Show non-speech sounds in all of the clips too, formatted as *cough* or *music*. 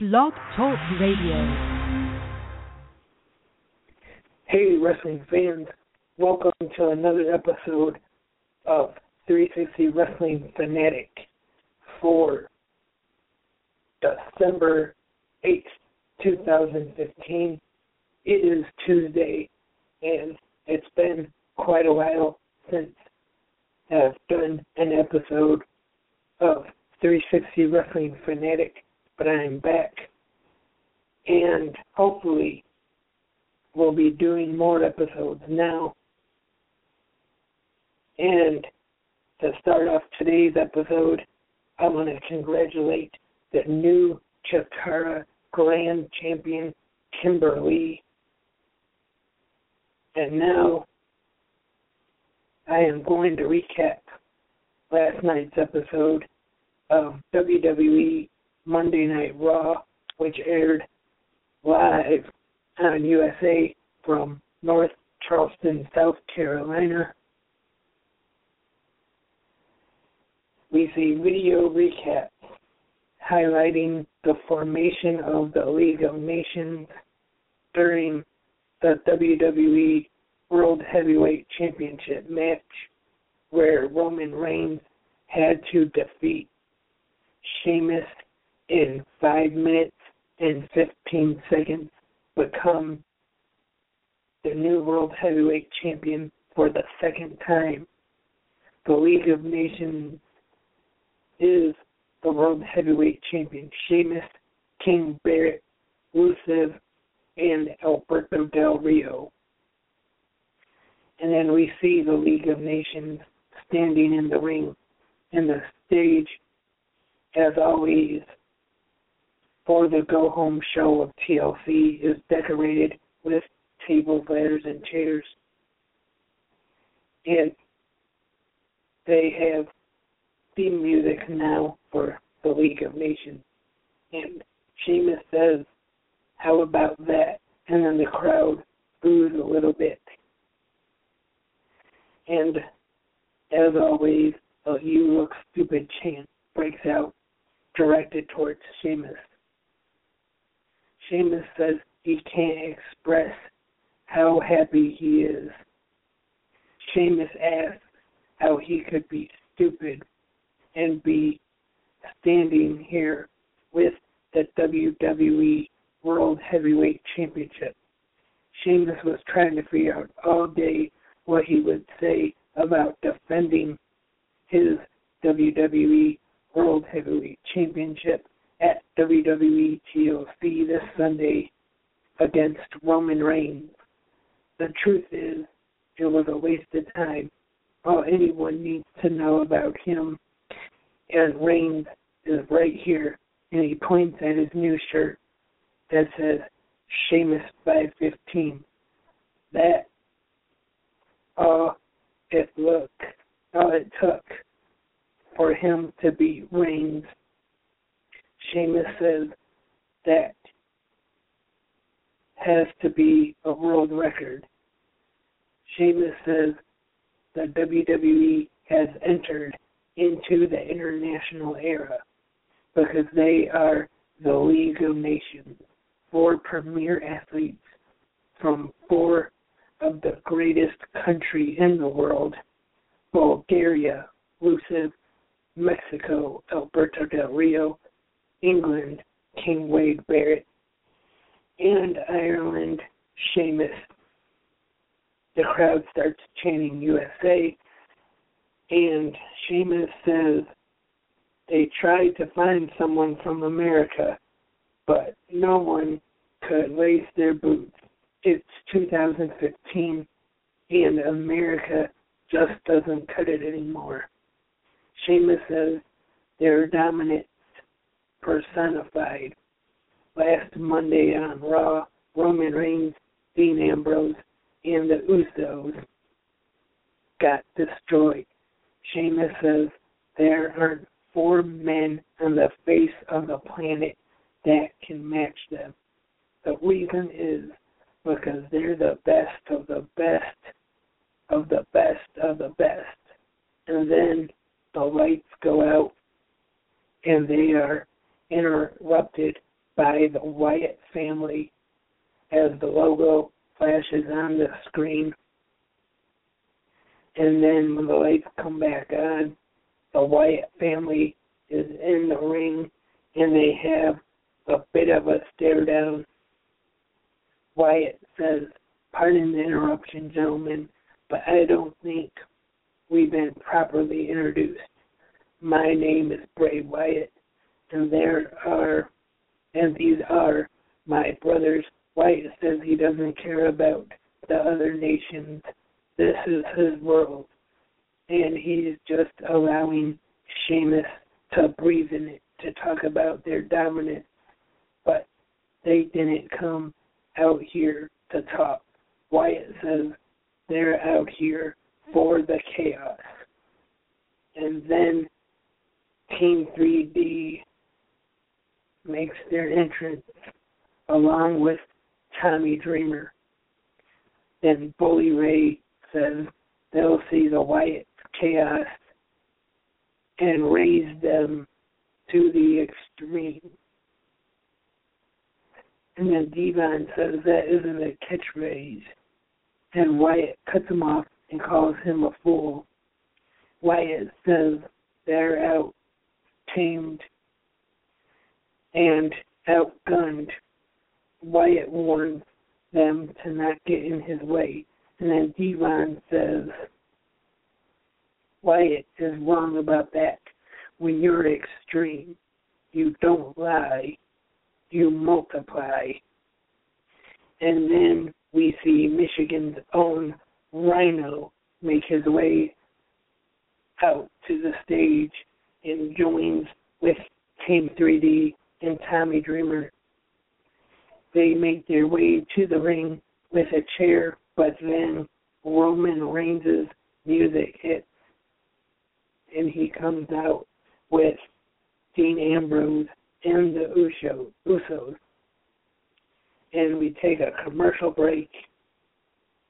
Blog Talk Radio. Hey, wrestling fans. Welcome to another episode of 360 Wrestling Fanatic for December 8th, 2015. It is Tuesday, and it's been quite a while since I've done an episode of 360 Wrestling Fanatic but I'm back. And hopefully, we'll be doing more episodes now. And to start off today's episode, I want to congratulate the new Chikara Grand Champion, Kimber Lee. And now, I am going to recap last night's episode of WWE Monday Night Raw, which aired live on USA from North Charleston, South Carolina. We see video recaps highlighting the formation of the League of Nations during the WWE World Heavyweight Championship match, where Roman Reigns had to defeat Sheamus in 5 minutes and 15 seconds become the new World Heavyweight Champion for the second time. The League of Nations is the World Heavyweight Champion Sheamus, King Barrett, Rusev, and Alberto Del Rio. And then we see the League of Nations standing in the ring, and the stage, as always, for the go home show of TLC is decorated with tables, ladders, and chairs. And they have theme music now for the League of Nations. And Sheamus says, How about that? And then the crowd boos a little bit. And as always, a You Look Stupid chant breaks out, directed towards Sheamus. Sheamus says he can't express how happy he is. Sheamus asks how he could be stupid and be standing here with the WWE World Heavyweight Championship. Sheamus was trying to figure out all day what he would say about defending his WWE World Heavyweight Championship at WWE TLC this Sunday against Roman Reigns. The truth is, it was a wasted time. All anyone needs to know about him and Reigns is right here, and he points at his new shirt that says Sheamus 515. That all it look, all it took for him to be Reigns Sheamus says that has to be a world record. Sheamus says that WWE has entered into the international era because they are the League of Nations, four premier athletes from four of the greatest countries in the world Bulgaria, Rusev, Mexico, Alberto Del Rio, England, King Wade Barrett, and Ireland, Sheamus. The crowd starts chanting USA, and Sheamus says they tried to find someone from America, but no one could lace their boots. It's 2015, and America just doesn't cut it anymore. Sheamus says they're dominant personified. Last Monday on Raw, Roman Reigns, Dean Ambrose, and the Usos got destroyed. Sheamus says there aren't four men on the face of the planet that can match them. The reason is because they're the best of the best of the best of the best. And then the lights go out and they are interrupted by the Wyatt family as the logo flashes on the screen. And then when the lights come back on, the Wyatt family is in the ring and they have a bit of a stare down. Wyatt says, Pardon the interruption, gentlemen, but I don't think we've been properly introduced. My name is Bray Wyatt, and there are, and these are my brothers. Wyatt says he doesn't care about the other nations. This is his world, and he's just allowing Sheamus to breathe in it to talk about their dominance. But they didn't come out here to talk. Wyatt says they're out here for the chaos. And then Team 3D makes their entrance along with Tommy Dreamer. Then Bully Ray says they'll see the Wyatt chaos and raise them to the extreme. And then Devon says that isn't a catchphrase. And Wyatt cuts him off and calls him a fool. Wyatt says they're out tamed and outgunned. Wyatt warns them to not get in his way. And then Devon says Wyatt is wrong about that. When you're extreme, you don't lie, you multiply. And then we see Michigan's own Rhino make his way out to the stage and joins with Team 3D and Tommy Dreamer. They make their way to the ring with a chair, but then Roman Reigns' music hits and he comes out with Dean Ambrose and the Usos and we take a commercial break.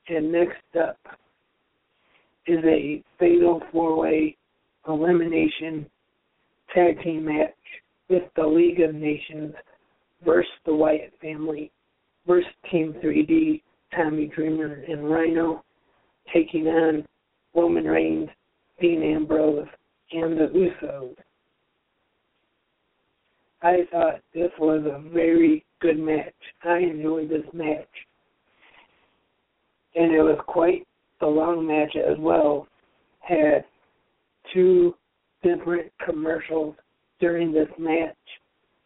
And next up is a fatal four way elimination tag team match with the League of Nations versus the Wyatt family versus Team 3D, Tommy Dreamer and Rhino taking on Roman Reigns, Dean Ambrose, and the Usos. I thought this was a very good match. I enjoyed this match. And it was quite a long match as well. Had two different commercials during this match.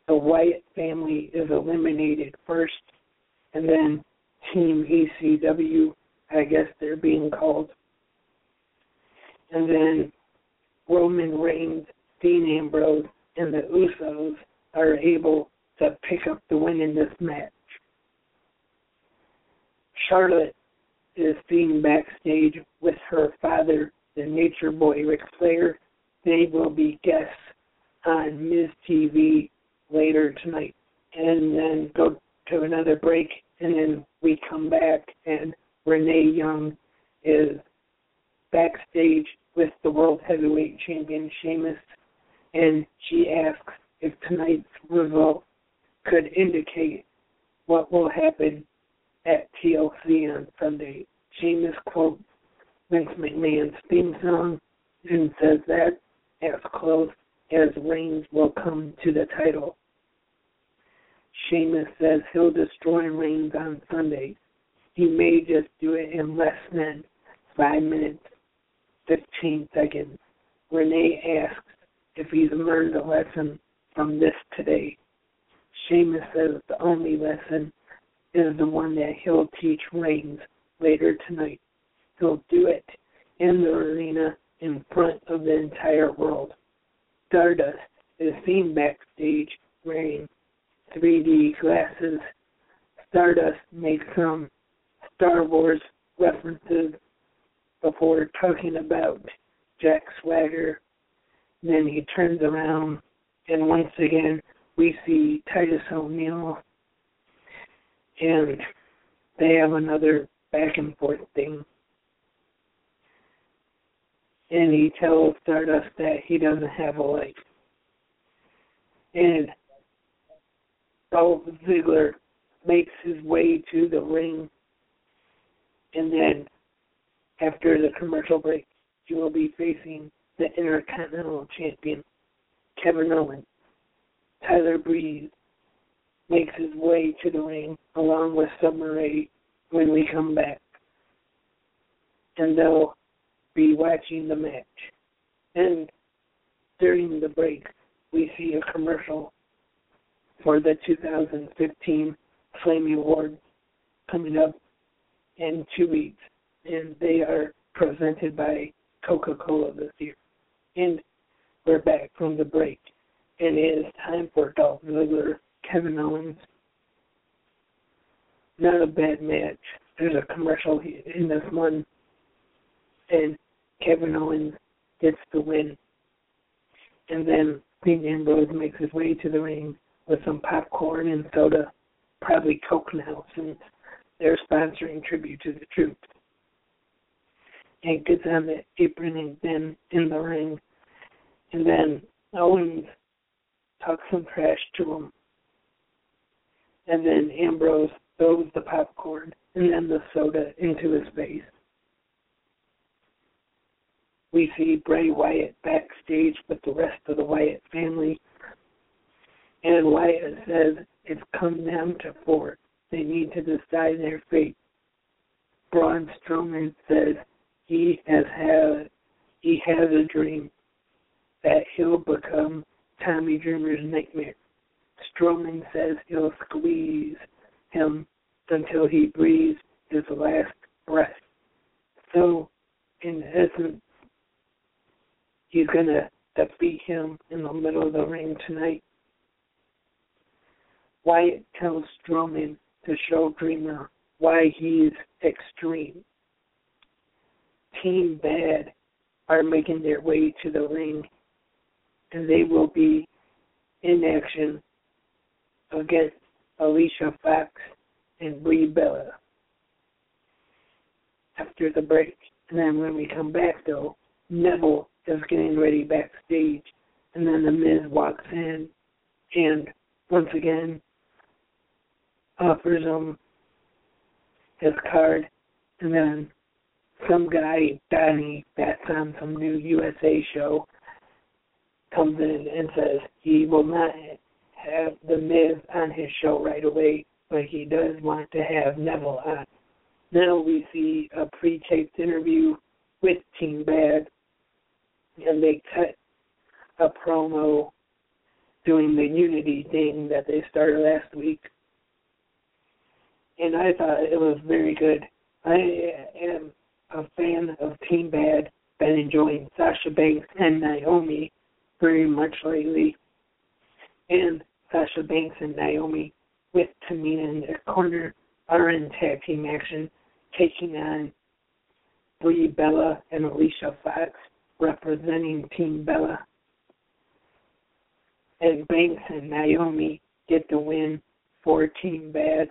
The Wyatt family is eliminated first, and then Team ECW, I guess they're being called. And then Roman Reigns, Dean Ambrose, and the Usos are able to pick up the win in this match. Charlotte is seen backstage with her father, the Nature Boy Ric Flair. They will be guests Uh, on Miz TV later tonight. And then go to another break, and then we come back, and Renee Young is backstage with the World Heavyweight Champion Sheamus, and she asks if tonight's result could indicate what will happen at TLC on Sunday. Sheamus quotes Vince McMahon's theme song and says that as close as Reigns will come to the title. Sheamus says he'll destroy Reigns on Sunday. He may just do it in less than five minutes, 15 seconds. Renee asks if he's learned a lesson from this today. Sheamus says the only lesson is the one that he'll teach Reigns later tonight. He'll do it in the arena in front of the entire world. Stardust is seen backstage wearing 3D glasses. Stardust makes some Star Wars references before talking about Jack Swagger. Then he turns around and once again, we see Titus O'Neil, and they have another back and forth thing. And he tells Stardust that he doesn't have a life. And Dolph Ziggler makes his way to the ring, and then after the commercial break, he will be facing the Intercontinental Champion, Kevin Owens. Tyler Breeze makes his way to the ring along with Summer Rae when we come back. And they'll be watching the match. And during the break, we see a commercial for the 2015 Slammy Awards coming up in two weeks. And they are presented by Coca Cola this year. And we're back from the break. And it is time for Dolph Ziggler, Kevin Owens. Not a bad match. There's a commercial in this one. And Kevin Owens gets the win. And then Dean Ambrose makes his way to the ring with some popcorn and soda, probably Coke now since they're sponsoring tribute to the troops. And gets on the apron and then in the ring. And then Owens talks some trash to him. And then Ambrose throws the popcorn and then the soda into his face we see Bray Wyatt backstage with the rest of the Wyatt family. And Wyatt says it's come down to four. They need to decide their fate. Braun Strowman says he has had he has a dream that he'll become Tommy Dreamer's nightmare. Strowman says he'll squeeze him until he breathes his last breath. So, in essence, he's going to defeat him in the middle of the ring tonight. Wyatt tells Strowman to show Dreamer why he's extreme. Team Bad are making their way to the ring, and they will be in action against Alicia Fox and Brie Bella after the break. And then when we come back, though, Neville just getting ready backstage, and then the Miz walks in, and once again offers him his card, and then some guy, Donnie, that's on some new USA show, comes in and says he will not have the Miz on his show right away, but he does want to have Neville on. Now we see a pre-taped interview with Team Bad and they cut a promo doing the Unity thing that they started last week. And I thought it was very good. I am a fan of Team Bad. Been enjoying Sasha Banks and Naomi very much lately. And Sasha Banks and Naomi with Tamina in their corner are in tag team action, taking on Brie Bella and Alicia Fox representing Team Bella. And Banks and Naomi get the win for Team Bad.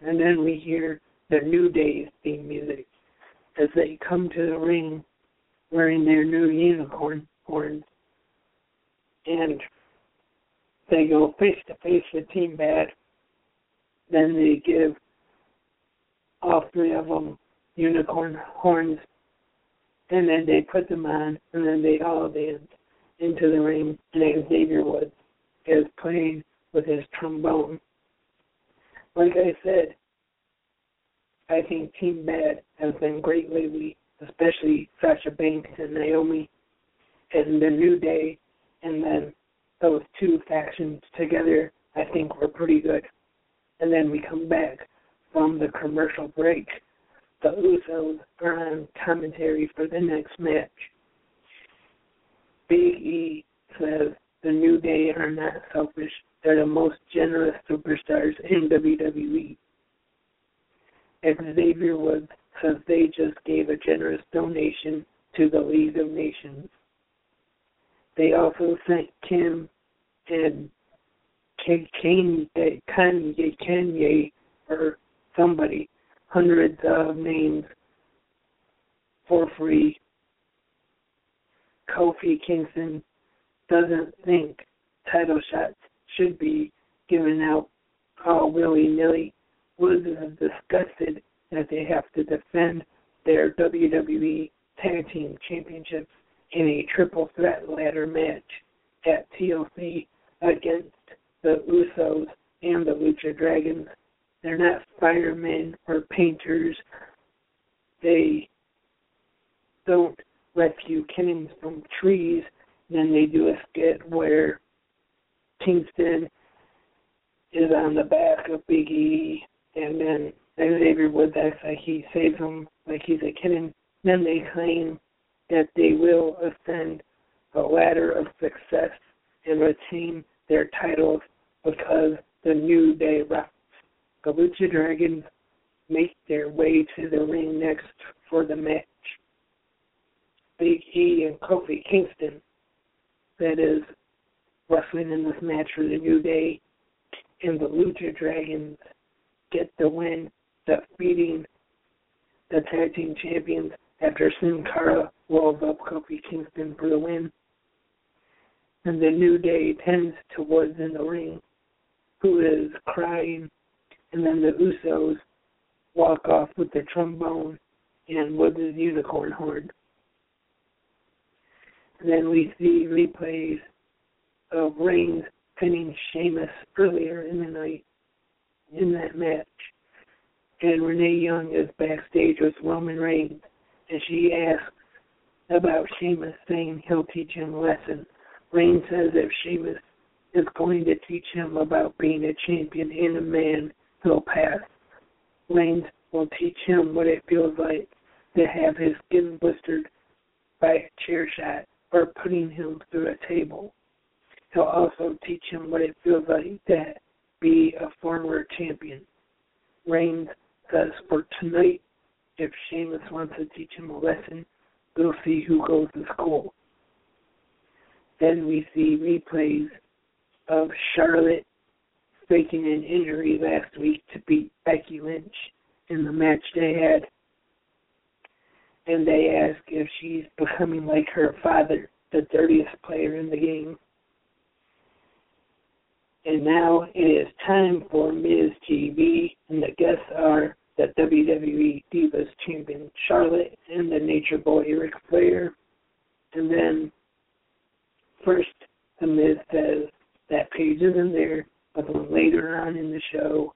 And then we hear the New Day's theme music as they come to the ring wearing their new unicorn horns. And they go face to face with Team Bad. Then they give all three of them unicorn horns and then they put them on, and then they all dance into the ring, and Xavier Woods is playing with his trombone. Like I said, I think Team Bad has been great lately, especially Sasha Banks and Naomi, and the New Day, and then those two factions together, I think were pretty good. And then we come back from the commercial break the Usos are commentary for the next match. Big E says the New Day are not selfish. They're the most generous superstars in WWE. Xavier Woods says they just gave a generous donation to the League of Nations. They also sent Kim and Kanye, Kanye, Kanye or somebody hundreds of uh, names for free. Kofi Kingston doesn't think title shots should be given out all willy nilly. Woods is disgusted that they have to defend their WWE Tag Team Championships in a triple threat ladder match at TLC against the Usos and the Lucha Dragons. They're not firemen or painters. They don't rescue kittens from trees. Then they do a skit where Kingston is on the back of Big E, and then Xavier Woods acts like he saves him like he's a kitten. Then they claim that they will ascend a ladder of success and retain their titles because the New Day refs. The Lucha Dragons make their way to the ring next for the match. Big E and Kofi Kingston, that is, wrestling in this match for the New Day, and the Lucha Dragons get the win, defeating the tag team champions after Sin Cara rolls up Kofi Kingston for the win. And the New Day tends towards in the ring, who is crying, and then the Usos walk off with the trombone and Woods' unicorn horn. And then we see replays of Reigns pinning Sheamus earlier in the night in that match. And Renee Young is backstage with Roman Reigns, and she asks about Sheamus, saying he'll teach him a lesson. Reigns says if Sheamus is going to teach him about being a champion and a man, he'll pass. Will teach him what it feels like to have his skin blistered by a chair shot or putting him through a table. He'll also teach him what it feels like to be a former champion. Reigns says for tonight, if Sheamus wants to teach him a lesson, we'll see who goes to school. Then we see replays of Charlotte faking an injury last week to beat Becky Lynch in the match they had. And they ask if she's becoming like her father, the dirtiest player in the game. And now it is time for Miz TV, and the guests are the WWE Divas Champion Charlotte and the Nature Boy Ric Flair. And then first, the Miz says that Paige isn't there, but later on in the show,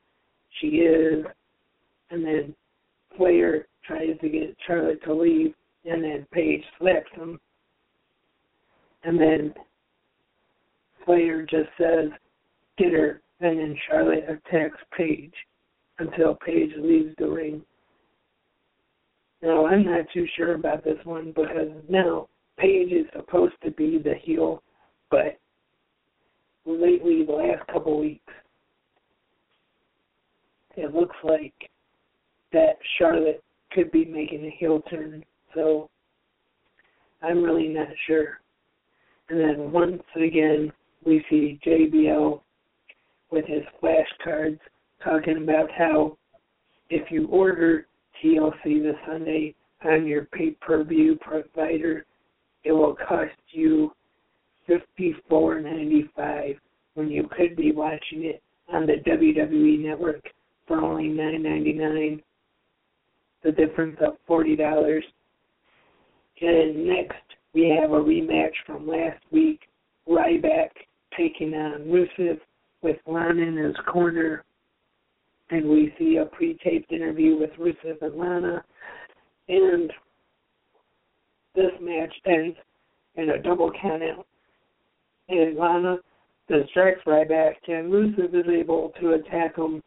she is. And then Flair tries to get Charlotte to leave, and then Paige slaps him. And then Flair just says, get her, and then Charlotte attacks Paige until Paige leaves the ring. Now, I'm not too sure about this one because now Paige is supposed to be the heel, but lately, the last couple weeks, it looks like that Charlotte could be making a heel turn. So I'm really not sure. And then once again, we see JBL with his flashcards talking about how if you order TLC this Sunday on your pay-per-view provider, it will cost you fifty-four ninety-five when you could be watching it on the WWE network for only nine ninety-nine. The difference of forty dollars. And next we have a rematch from last week. Ryback taking on Rusev with Lana in his corner. And we see a pre-taped interview with Rusev and Lana. And this match ends in a double countout. And Lana distracts Ryback, and Rusev is able to attack him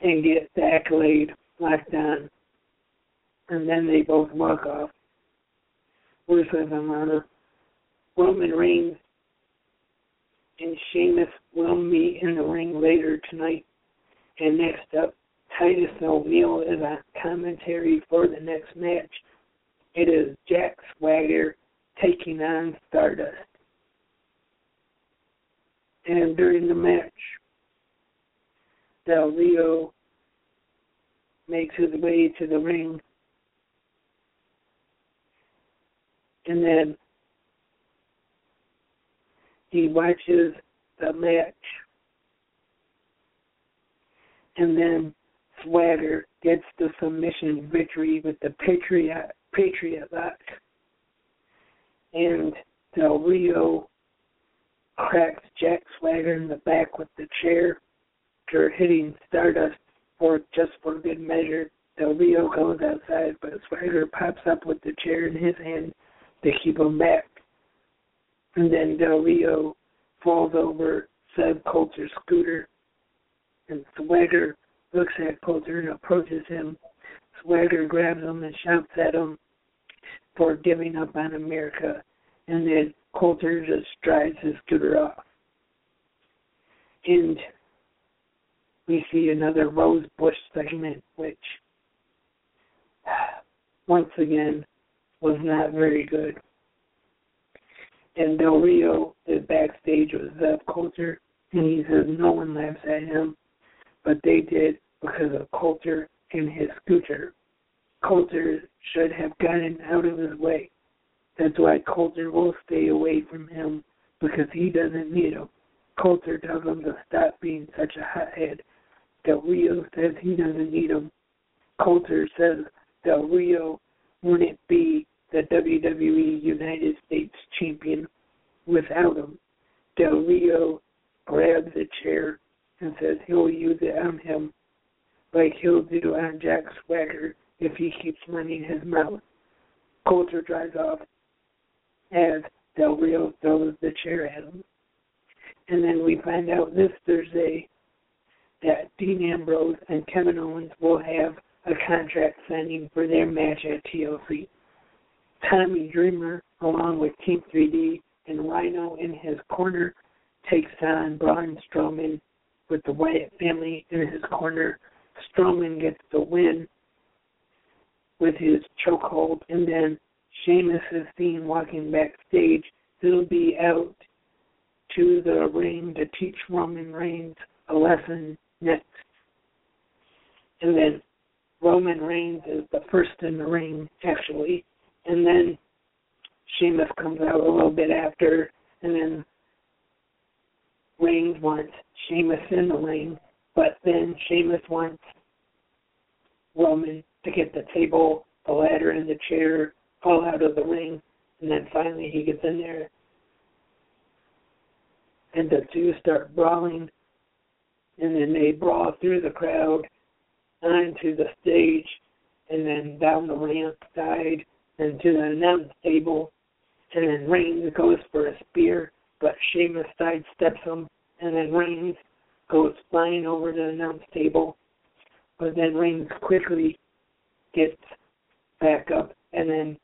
and get the accolade locked on. And then they both walk off. Rusev and Lana. Roman Reigns and Sheamus will meet in the ring later tonight. And next up, Titus O'Neil is on commentary for the next match. It is Jack Swagger taking on Stardust. And during the match, Del Rio makes his way to the ring. And then he watches the match and then Swagger gets the submission victory with the Patriot Patriot lock, and Del Rio cracks Jack Swagger in the back with the chair after hitting Stardust for just for good measure. Del Rio goes outside, but Swagger pops up with the chair in his hand to keep him back. And then Del Rio falls over Zeb Colter's scooter, and Swagger looks at Colter and approaches him. Swagger grabs him and shouts at him for giving up on America, and then Colter just drives his scooter off. And we see another Rose Bush segment, which *sighs* once again was not very good. And Del Rio is backstage with Zeb Colter, and he says no one laughs at him, but they did because of Colter and his scooter. Colter should have gotten out of his way. That's why Colter will stay away from him because he doesn't need him. Colter tells him to stop being such a hothead. Del Rio says he doesn't need him. Colter says Del Rio wouldn't be the WWE United States champion without him. Del Rio grabs a chair and says he'll use it on him like he'll do on Jack Swagger if he keeps running his mouth. Colter drives off as Del Rio throws the chair at him. And then we find out this Thursday that Dean Ambrose and Kevin Owens will have a contract signing for their match at TLC. Tommy Dreamer, along with Team 3D and Rhino in his corner, takes on Braun Strowman with the Wyatt family in his corner. Strowman gets the win with his chokehold, and then Sheamus is seen walking backstage. He'll be out to the ring to teach Roman Reigns a lesson next. And then Roman Reigns is the first in the ring, actually. And then Sheamus comes out a little bit after, and then Reigns wants Sheamus in the ring, but then Sheamus wants Roman to get the table, the ladder, and the chair all out of the ring, and then finally he gets in there, and the two start brawling, and then they brawl through the crowd onto the stage, and then down the ramp side, and to the announce table, and then Reigns goes for a spear, but Sheamus sidesteps him, and then Reigns goes flying over to the announce table, but then Reigns quickly gets back up and then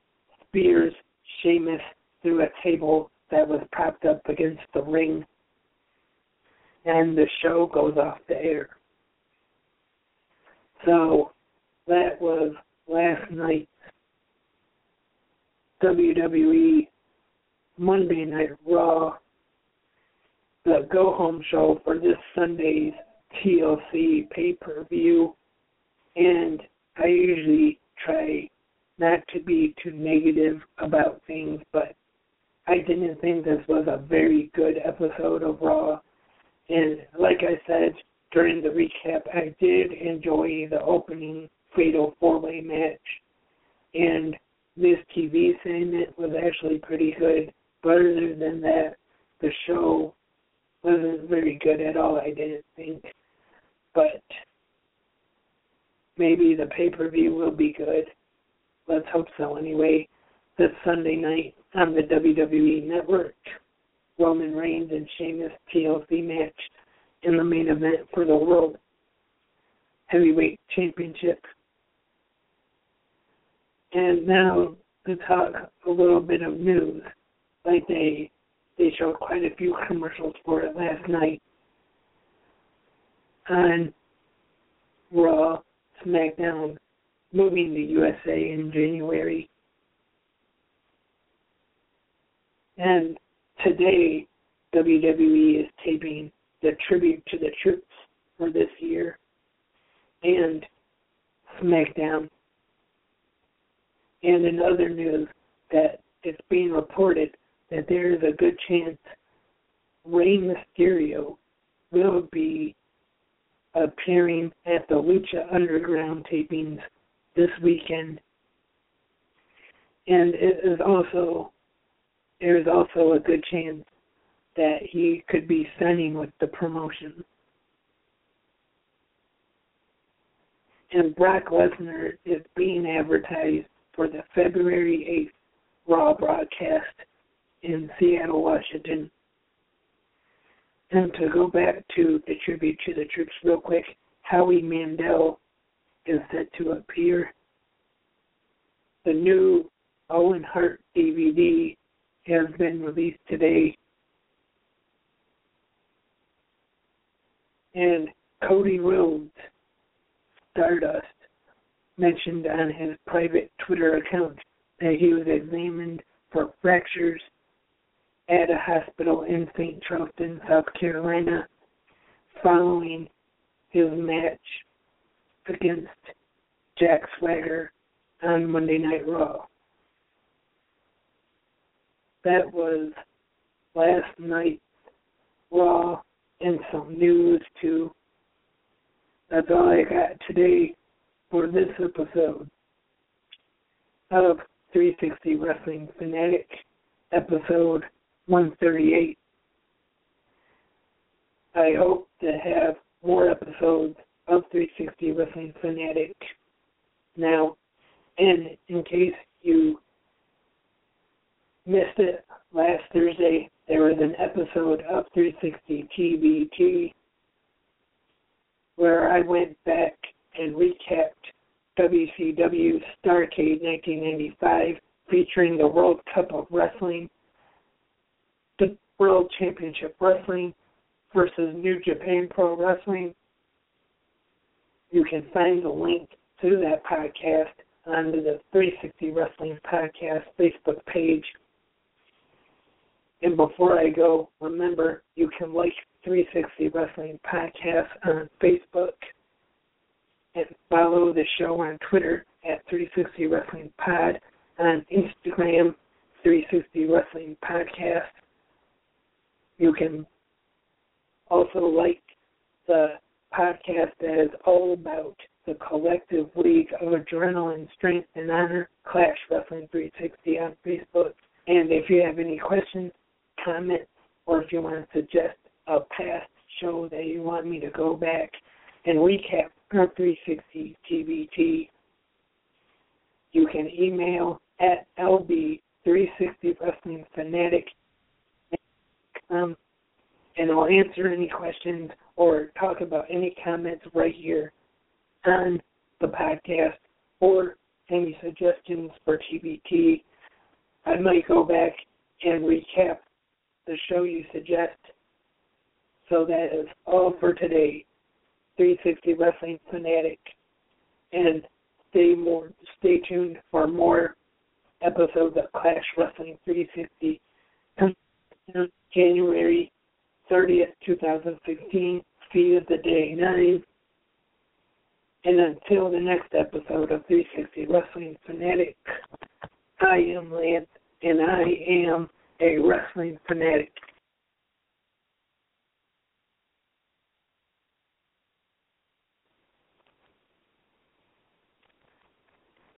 spears Sheamus through a table that was propped up against the ring, and the show goes off the air. So that was last night's WWE Monday Night Raw, the go home show for this Sunday's TLC pay per view. And I usually try not to be too negative about things, but I didn't think this was a very good episode of Raw. And like I said during the recap, I did enjoy the opening Fatal Four Way match. And Miz TV segment was actually pretty good. But other than that, the show wasn't very good at all, I didn't think. But maybe the pay per view will be good. Let's hope so anyway. This Sunday night on the WWE Network, Roman Reigns and Sheamus TLC match in the main event for the World Heavyweight Championship. And now to talk a little bit of news. Like they they showed quite a few commercials for it last night on Raw, SmackDown, moving to USA in January. And today, WWE is taping the tribute to the troops for this year and SmackDown. And in other news, that it's being reported that there is a good chance Rey Mysterio will be appearing at the Lucha Underground tapings this weekend. And it is also there is also a good chance that he could be signing with the promotion. And Brock Lesnar is being advertised for the February 8th Raw broadcast in Seattle, Washington. And to go back to the tribute to the troops real quick, Howie Mandel is set to appear. The new Owen Hart DVD has been released today. And Cody Rhodes, Stardust, mentioned on his private Twitter account that he was examined for fractures at a hospital in St. Charleston, South Carolina, following his match against Jack Swagger on Monday Night Raw. That was last night's Raw and some news too. That's all I got today for this episode of 360 Wrestling Fanatic, episode 138. I hope to have more episodes of 360 Wrestling Fanatic now. And in case you missed it last Thursday, there was an episode of 360 TBT where I went back and recapped WCW Starcade 1995 featuring the World Cup of Wrestling, the World Championship Wrestling versus New Japan Pro Wrestling. You can find the link to that podcast on the 360 Wrestling Podcast Facebook page. And before I go, remember you can like 360 Wrestling Podcast on Facebook and follow the show on Twitter at 360 Wrestling Pod, on Instagram 360 Wrestling Podcast. You can also like the podcast that is all about the collective league of adrenaline, strength, and honor, Clash Wrestling 360 on Facebook. And if you have any questions, comments, or if you want to suggest a past show that you want me to go back and recap on 360 TBT, you can email at lb360 wrestling fanatic um, and I'll answer any questions or talk about any comments right here on the podcast or any suggestions for TBT. I might go back and recap the show you suggest. So that is all for today. 360 Wrestling Fanatic. And stay more stay tuned for more episodes of Clash Wrestling 360 January 30th, 2016, Feed of the Day 9. And until the next episode of 360 Wrestling Fanatic, I am Lance, and I am a wrestling fanatic.